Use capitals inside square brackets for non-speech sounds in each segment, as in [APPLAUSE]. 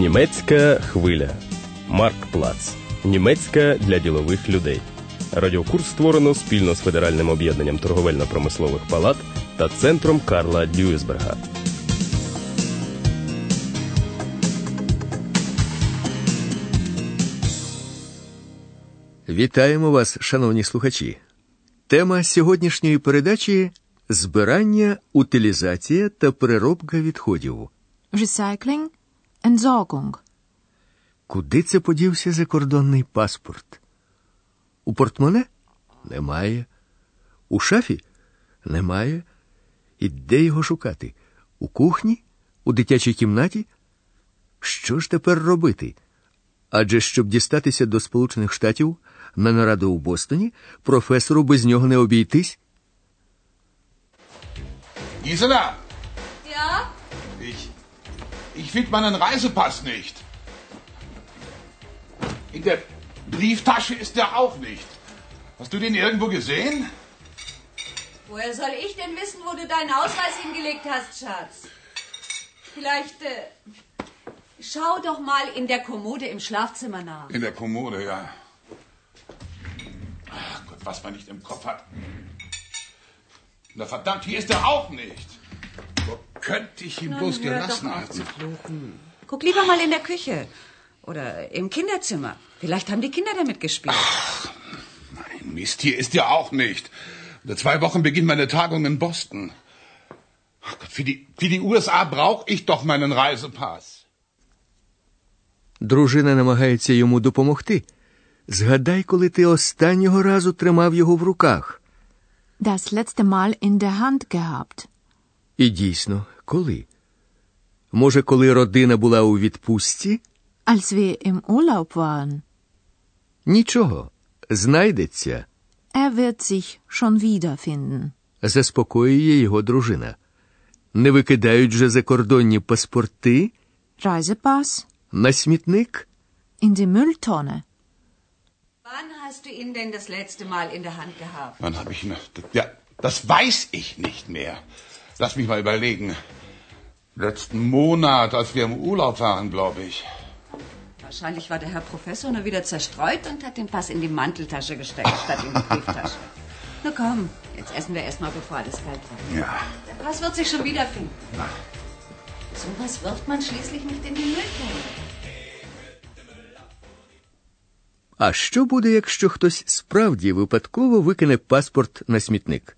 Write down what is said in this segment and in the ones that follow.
Німецька хвиля. Марк Плац. Німецька для ділових людей. Радіокурс створено спільно з Федеральним об'єднанням торговельно-промислових палат та центром Карла Дюйсберга. Вітаємо вас, шановні слухачі. Тема сьогоднішньої передачі збирання, утилізація та переробка відходів. Recycling, Entsorgung. Куди це подівся закордонний паспорт? У портмоне? Немає. У шафі? Немає. І де його шукати? У кухні? У дитячій кімнаті? Що ж тепер робити? Адже щоб дістатися до Сполучених Штатів на нараду у Бостоні, професору без нього не обійтись. Gisela, ich finde meinen Reisepass nicht. In der Brieftasche ist der auch nicht. Hast du den irgendwo gesehen? Woher soll ich denn wissen, wo du deinen Ausweis hingelegt hast, Schatz? Vielleicht äh, schau doch mal in der Kommode im Schlafzimmer nach. In der Kommode, ja. Ach Gott, was man nicht im Kopf hat. Na verdammt, hier ist er auch nicht Wo könnte ich ihn bloß Hör doch gelassen auf haben? zu fluchen. Guck lieber mal in der Küche. Oder im Kinderzimmer. Vielleicht haben die Kinder damit gespielt. Nein, Mist, hier ist er auch nicht. In zwei Wochen beginnt meine Tagung in Boston. Ach Gott, für die, für die USA brauche ich doch meinen Reisepass. Дружина намагається йому допомогти. Згадай, коли ти останнього разу тримав його в руках. Das letzte Mal in der Hand gehabt. І дійсно, коли? Може, коли родина була у відпустці? Als wir im Urlaub waren. Нічого, знайдеться, Er wird sich schon wiederfinden. заспокоює його дружина. Не викидають же закордонні паспорти Reisepass на смітник? in die Mülltonne. Wann hast du ihn denn das letzte Mal in der Hand gehabt? Wann habe ich ihn? Ja, das weiß ich nicht mehr. Lass mich mal überlegen. Letzten Monat, als wir im Urlaub waren, glaube ich. Wahrscheinlich war der Herr Professor nur wieder zerstreut und hat den Pass in die Manteltasche gesteckt, statt in die Brieftasche. [LAUGHS] Na komm, jetzt essen wir erstmal, bevor alles kalt wird. Ja. Der Pass wird sich schon wiederfinden. So was wirft man schließlich nicht in die Mülltonne. А що буде, якщо хтось справді випадково викине паспорт на смітник?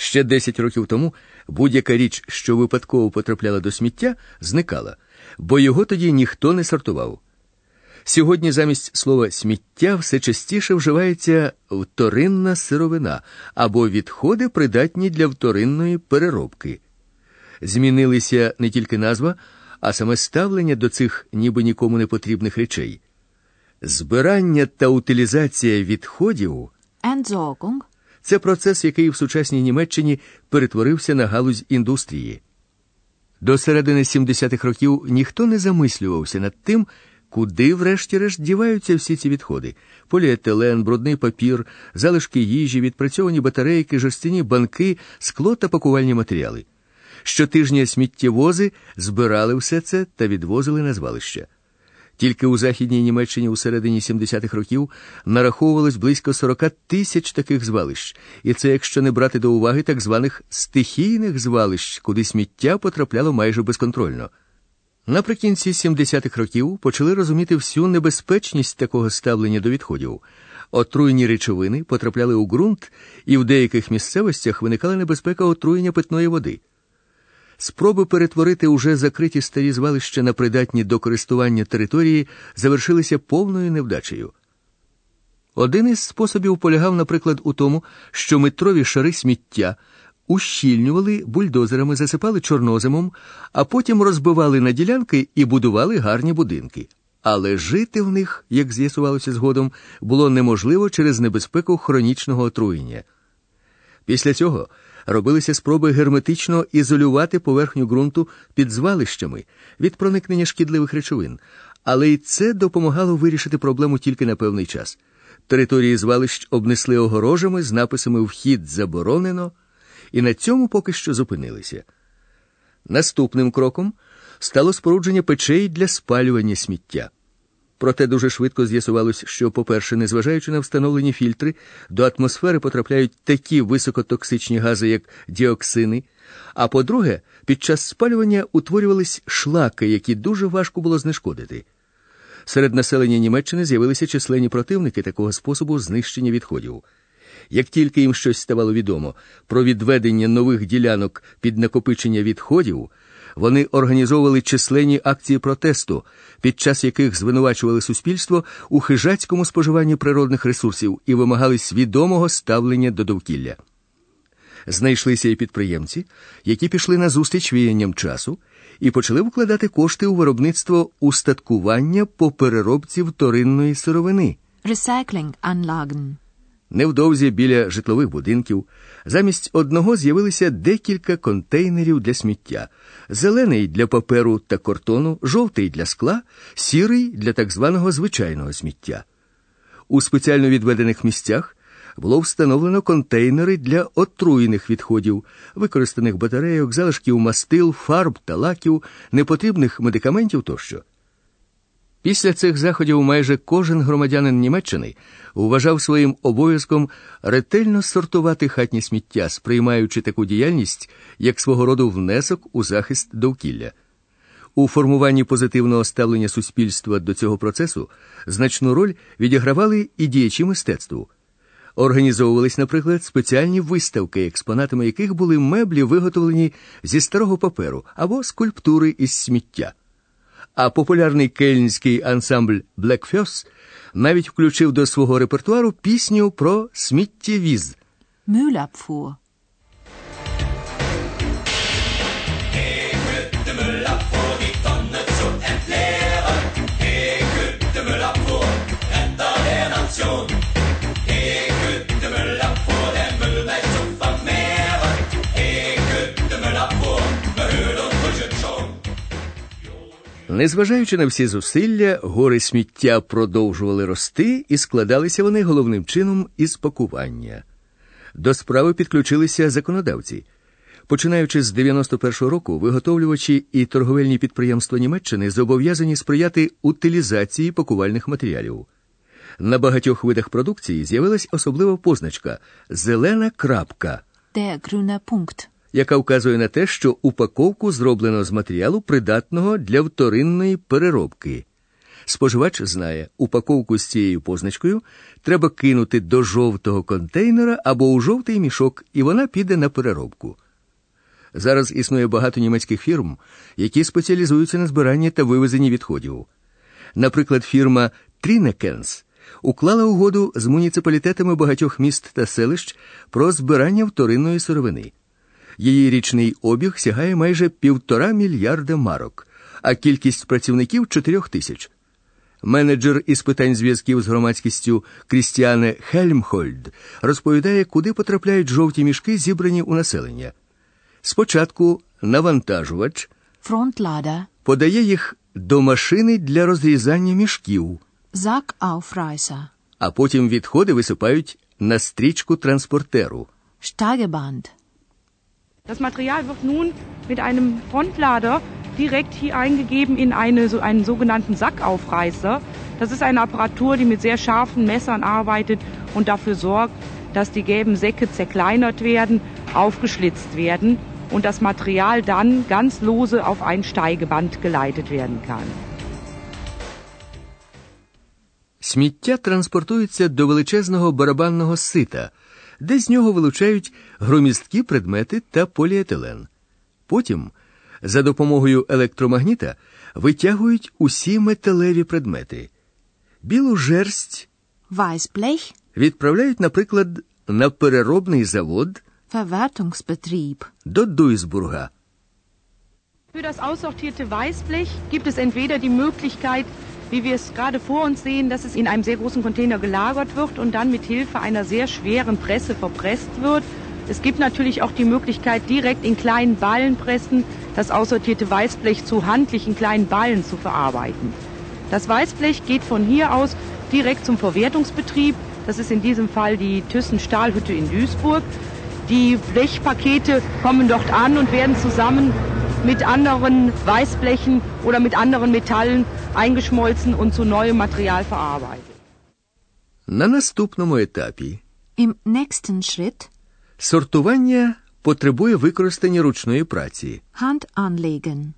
Ще 10 років тому будь-яка річ, що випадково потрапляла до сміття, зникала, бо його тоді ніхто не сортував. Сьогодні замість слова сміття все частіше вживається вторинна сировина або відходи, придатні для вторинної переробки. Змінилися не тільки назва, а саме ставлення до цих ніби нікому не потрібних речей. Збирання та утилізація відходів Entsorgung. Це процес, який в сучасній Німеччині перетворився на галузь індустрії. До середини 70-х років ніхто не замислювався над тим, куди, врешті-решт, діваються всі ці відходи: поліетилен, брудний папір, залишки їжі, відпрацьовані батарейки, жорстяні банки, скло та пакувальні матеріали. Щотижня сміттєвози збирали все це та відвозили на звалища. Тільки у Західній Німеччині у середині 70-х років нараховувалось близько 40 тисяч таких звалищ, і це якщо не брати до уваги так званих стихійних звалищ, куди сміття потрапляло майже безконтрольно. Наприкінці 70-х років почали розуміти всю небезпечність такого ставлення до відходів. Отруєні речовини потрапляли у ґрунт, і в деяких місцевостях виникала небезпека отруєння питної води. Спроби перетворити уже закриті старі звалища на придатні до користування території завершилися повною невдачею. Один із способів полягав, наприклад, у тому, що метрові шари сміття ущільнювали бульдозерами, засипали чорноземом, а потім розбивали на ділянки і будували гарні будинки. Але жити в них, як з'ясувалося згодом, було неможливо через небезпеку хронічного отруєння. Після цього робилися спроби герметично ізолювати поверхню ґрунту під звалищами від проникнення шкідливих речовин, але й це допомагало вирішити проблему тільки на певний час. Території звалищ обнесли огорожами з написами Вхід заборонено, і на цьому поки що зупинилися. Наступним кроком стало спорудження печей для спалювання сміття. Проте дуже швидко з'ясувалось, що, по-перше, незважаючи на встановлені фільтри, до атмосфери потрапляють такі високотоксичні гази, як діоксини. А по-друге, під час спалювання утворювались шлаки, які дуже важко було знешкодити. Серед населення Німеччини з'явилися численні противники такого способу знищення відходів. Як тільки їм щось ставало відомо про відведення нових ділянок під накопичення відходів, вони організовували численні акції протесту, під час яких звинувачували суспільство у хижацькому споживанні природних ресурсів і вимагали свідомого ставлення до довкілля. Знайшлися і підприємці, які пішли на зустріч віянням часу і почали вкладати кошти у виробництво устаткування по переробці вторинної сировини. Recyclinganlagen. Невдовзі біля житлових будинків замість одного з'явилися декілька контейнерів для сміття: зелений для паперу та картону, жовтий для скла, сірий для так званого звичайного сміття. У спеціально відведених місцях було встановлено контейнери для отруєних відходів, використаних батарейок, залишків мастил, фарб та лаків, непотрібних медикаментів тощо. Після цих заходів майже кожен громадянин Німеччини вважав своїм обов'язком ретельно сортувати хатнє сміття, сприймаючи таку діяльність як свого роду внесок у захист довкілля. У формуванні позитивного ставлення суспільства до цього процесу значну роль відігравали і діячі мистецтву. Організовувались, наприклад, спеціальні виставки, експонатами яких були меблі, виготовлені зі старого паперу або скульптури із сміття. А популярний кельнський ансамбль Black навіть включив до свого репертуару пісню про сміттєвіз. Müllabfuhr. Незважаючи на всі зусилля, гори сміття продовжували рости і складалися вони головним чином із пакування. До справи підключилися законодавці. Починаючи з 91-го року, виготовлювачі і торговельні підприємства Німеччини зобов'язані сприяти утилізації пакувальних матеріалів. На багатьох видах продукції з'явилась особлива позначка зелена крапка, Der grüne Punkt. Яка вказує на те, що упаковку зроблено з матеріалу, придатного для вторинної переробки. Споживач знає, упаковку з цією позначкою треба кинути до жовтого контейнера або у жовтий мішок, і вона піде на переробку. Зараз існує багато німецьких фірм, які спеціалізуються на збиранні та вивезенні відходів. Наприклад, фірма Трінекенс уклала угоду з муніципалітетами багатьох міст та селищ про збирання вторинної сировини. Її річний обіг сягає майже півтора мільярда марок, а кількість працівників чотирьох тисяч. Менеджер із питань зв'язків з громадськістю Крістіане Хельмхольд розповідає, куди потрапляють жовті мішки, зібрані у населення. Спочатку навантажувач Frontlader. подає їх до машини для розрізання мішків, Sackaufreißer. а потім відходи висипають на стрічку транспортеру. Steigeband. Das Material wird nun mit einem Frontlader direkt hier eingegeben in eine, so einen sogenannten Sackaufreißer. Das ist eine Apparatur, die mit sehr scharfen Messern arbeitet und dafür sorgt, dass die gelben Säcke zerkleinert werden, aufgeschlitzt werden und das Material dann ganz lose auf ein Steigeband geleitet werden kann. Сміття транспортується до величезного барабанного сита, де з нього вилучають громісткі предмети та поліетилен. Потім, за допомогою електромагніта, витягують усі металеві предмети. Білу жерсть Weißblech. відправляють, наприклад, на переробний завод Verwertungsbetrieb. до Дуйсбурга. Für das aussortierte Weißblech gibt es entweder die Möglichkeit, wie wir es gerade vor uns sehen, dass es in einem sehr großen Container gelagert wird und dann mit Hilfe einer sehr schweren Presse verpresst wird. Es gibt natürlich auch die Möglichkeit, direkt in kleinen Ballenpressen das aussortierte Weißblech zu handlichen kleinen Ballen zu verarbeiten. Das Weißblech geht von hier aus direkt zum Verwertungsbetrieb. Das ist in diesem Fall die Thyssen Stahlhütte in Duisburg. Die Blechpakete kommen dort an und werden zusammen mit anderen Weißblechen oder mit anderen Metallen eingeschmolzen und zu neuem Material verarbeitet. На наступному етапі Im nächsten Schritt сортування потребує використання ручної праці. Hand anlegen.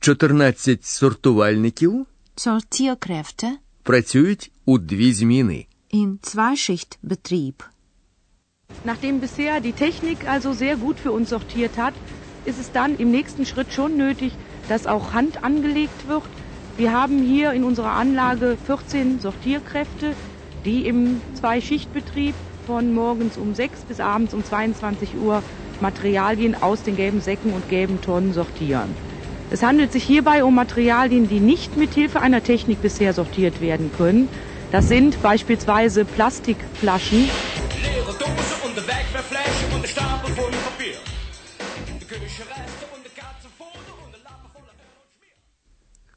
14 сортувальників Sortierkräfte працюють у дві зміни. in Zweischichtbetrieb. Nachdem bisher die Technik also sehr gut für uns sortiert hat, ist es dann im nächsten Schritt schon nötig, dass auch Hand angelegt wird. wir haben hier in unserer Anlage 14 Sortierkräfte, die im Zweischichtbetrieb von morgens um 6 bis abends um 22 Uhr Materialien aus den gelben Säcken und gelben Tonnen sortieren. Es handelt sich hierbei um Materialien, die nicht mit Hilfe einer Technik bisher sortiert werden können. Das sind beispielsweise Plastikflaschen, Leere Dose und eine Wegwerffläche und ein Stapel voll Papier. Die Küche Reste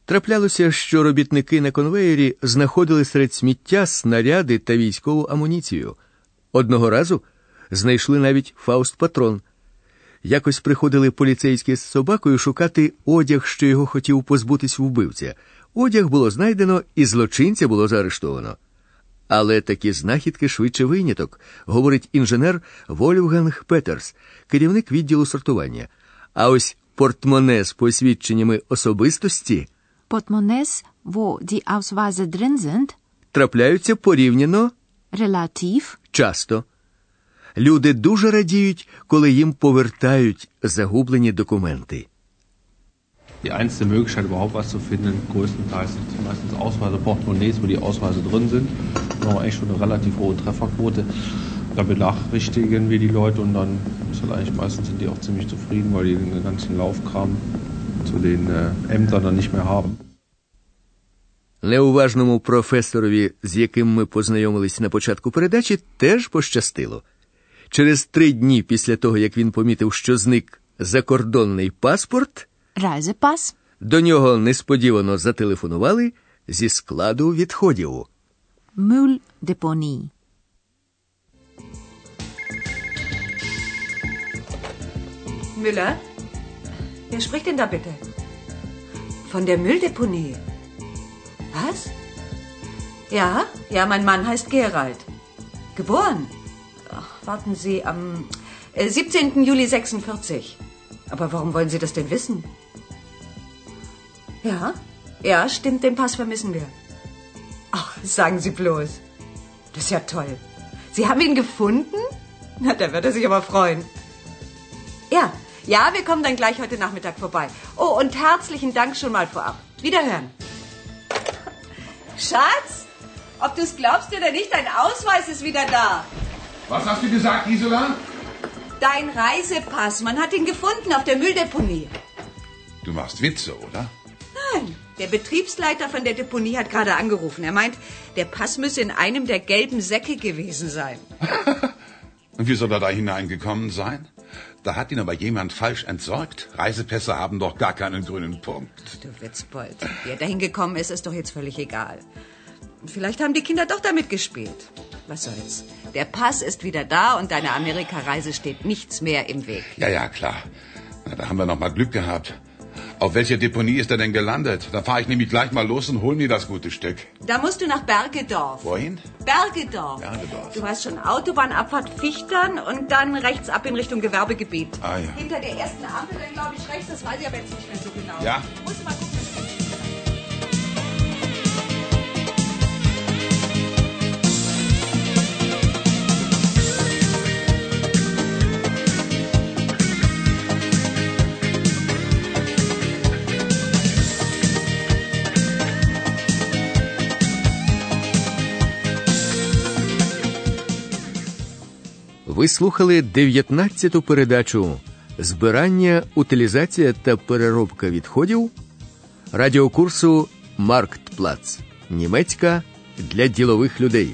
Траплялося, що робітники на конвеєрі знаходили серед сміття снаряди та військову амуніцію. Одного разу знайшли навіть фауст-патрон. Якось приходили поліцейські з собакою шукати одяг, що його хотів позбутись вбивця. Одяг було знайдено і злочинця було заарештовано. Але такі знахідки швидше виняток, говорить інженер Вольфганг Петерс, керівник відділу сортування. А ось портмоне з посвідченнями особистості Portemonnaies, wo die Ausweise drin sind, трапляються порівняно relativ часто. Люди дуже радіють, коли їм повертають загублені документи. Die einzige Möglichkeit, überhaupt was zu finden, größtenteils sind es meistens Ausweise, Portemonnaies, wo die Ausweise drin sind. Da haben wir eigentlich schon eine relativ hohe Trefferquote. Da benachrichtigen wir die Leute und dann ist halt eigentlich meistens sind die auch ziemlich zufrieden, weil die den ganzen Laufkram zu den äh, Ämtern dann nicht mehr haben. Неуважному професорові, з яким ми познайомились на початку передачі, теж пощастило. Через три дні після того, як він помітив, що зник закордонний паспорт, Reisepass, до нього несподівано зателефонували зі складу відходів. Mülldeponie. Müller? Wer spricht denn da bitte? Von der Mülldeponie. Was? Ja, ja, mein Mann heißt Gerald. Geboren? Ach, warten Sie, am äh, 17. Juli 46. Aber warum wollen Sie das denn wissen? Ja, ja, stimmt, den Pass vermissen wir. Ach, sagen Sie bloß. Das ist ja toll. Sie haben ihn gefunden? Na, da wird er sich aber freuen. Ja, ja, wir kommen dann gleich heute Nachmittag vorbei. Oh, und herzlichen Dank schon mal vorab. Wiederhören. Schatz, ob du es glaubst oder nicht, dein Ausweis ist wieder da. Was hast du gesagt, Gisela? Dein Reisepass, man hat ihn gefunden auf der Mülldeponie. Du machst Witze, oder? Nein, der Betriebsleiter von der Deponie hat gerade angerufen. Er meint, der Pass müsse in einem der gelben Säcke gewesen sein. [LAUGHS] Und wie soll er da hineingekommen sein? Da hat ihn aber jemand falsch entsorgt. Reisepässe haben doch gar keinen grünen Punkt. Du Witzbold, wie er dahin gekommen ist, ist doch jetzt völlig egal. Vielleicht haben die Kinder doch damit gespielt. Was soll's? Der Pass ist wieder da und deiner Amerikareise steht nichts mehr im Weg. Ja, ja, klar. Na, da haben wir noch mal Glück gehabt. Auf welcher Deponie ist er denn gelandet? Da fahre ich nämlich gleich mal los und hol mir das gute Stück. Da musst du nach Bergedorf. Wohin? Bergedorf. Bergedorf. Du hast schon Autobahnabfahrt Fichtern und dann rechts ab in Richtung Gewerbegebiet. Ah, ja. Hinter der ersten Ampel dann, glaube ich, rechts. Das weiß ich aber jetzt nicht mehr so genau. Ja. Musst du mal gucken. Слухали 19-ту передачу Збирання, утилізація та переробка відходів радіокурсу Марктплац. Німецька для ділових людей.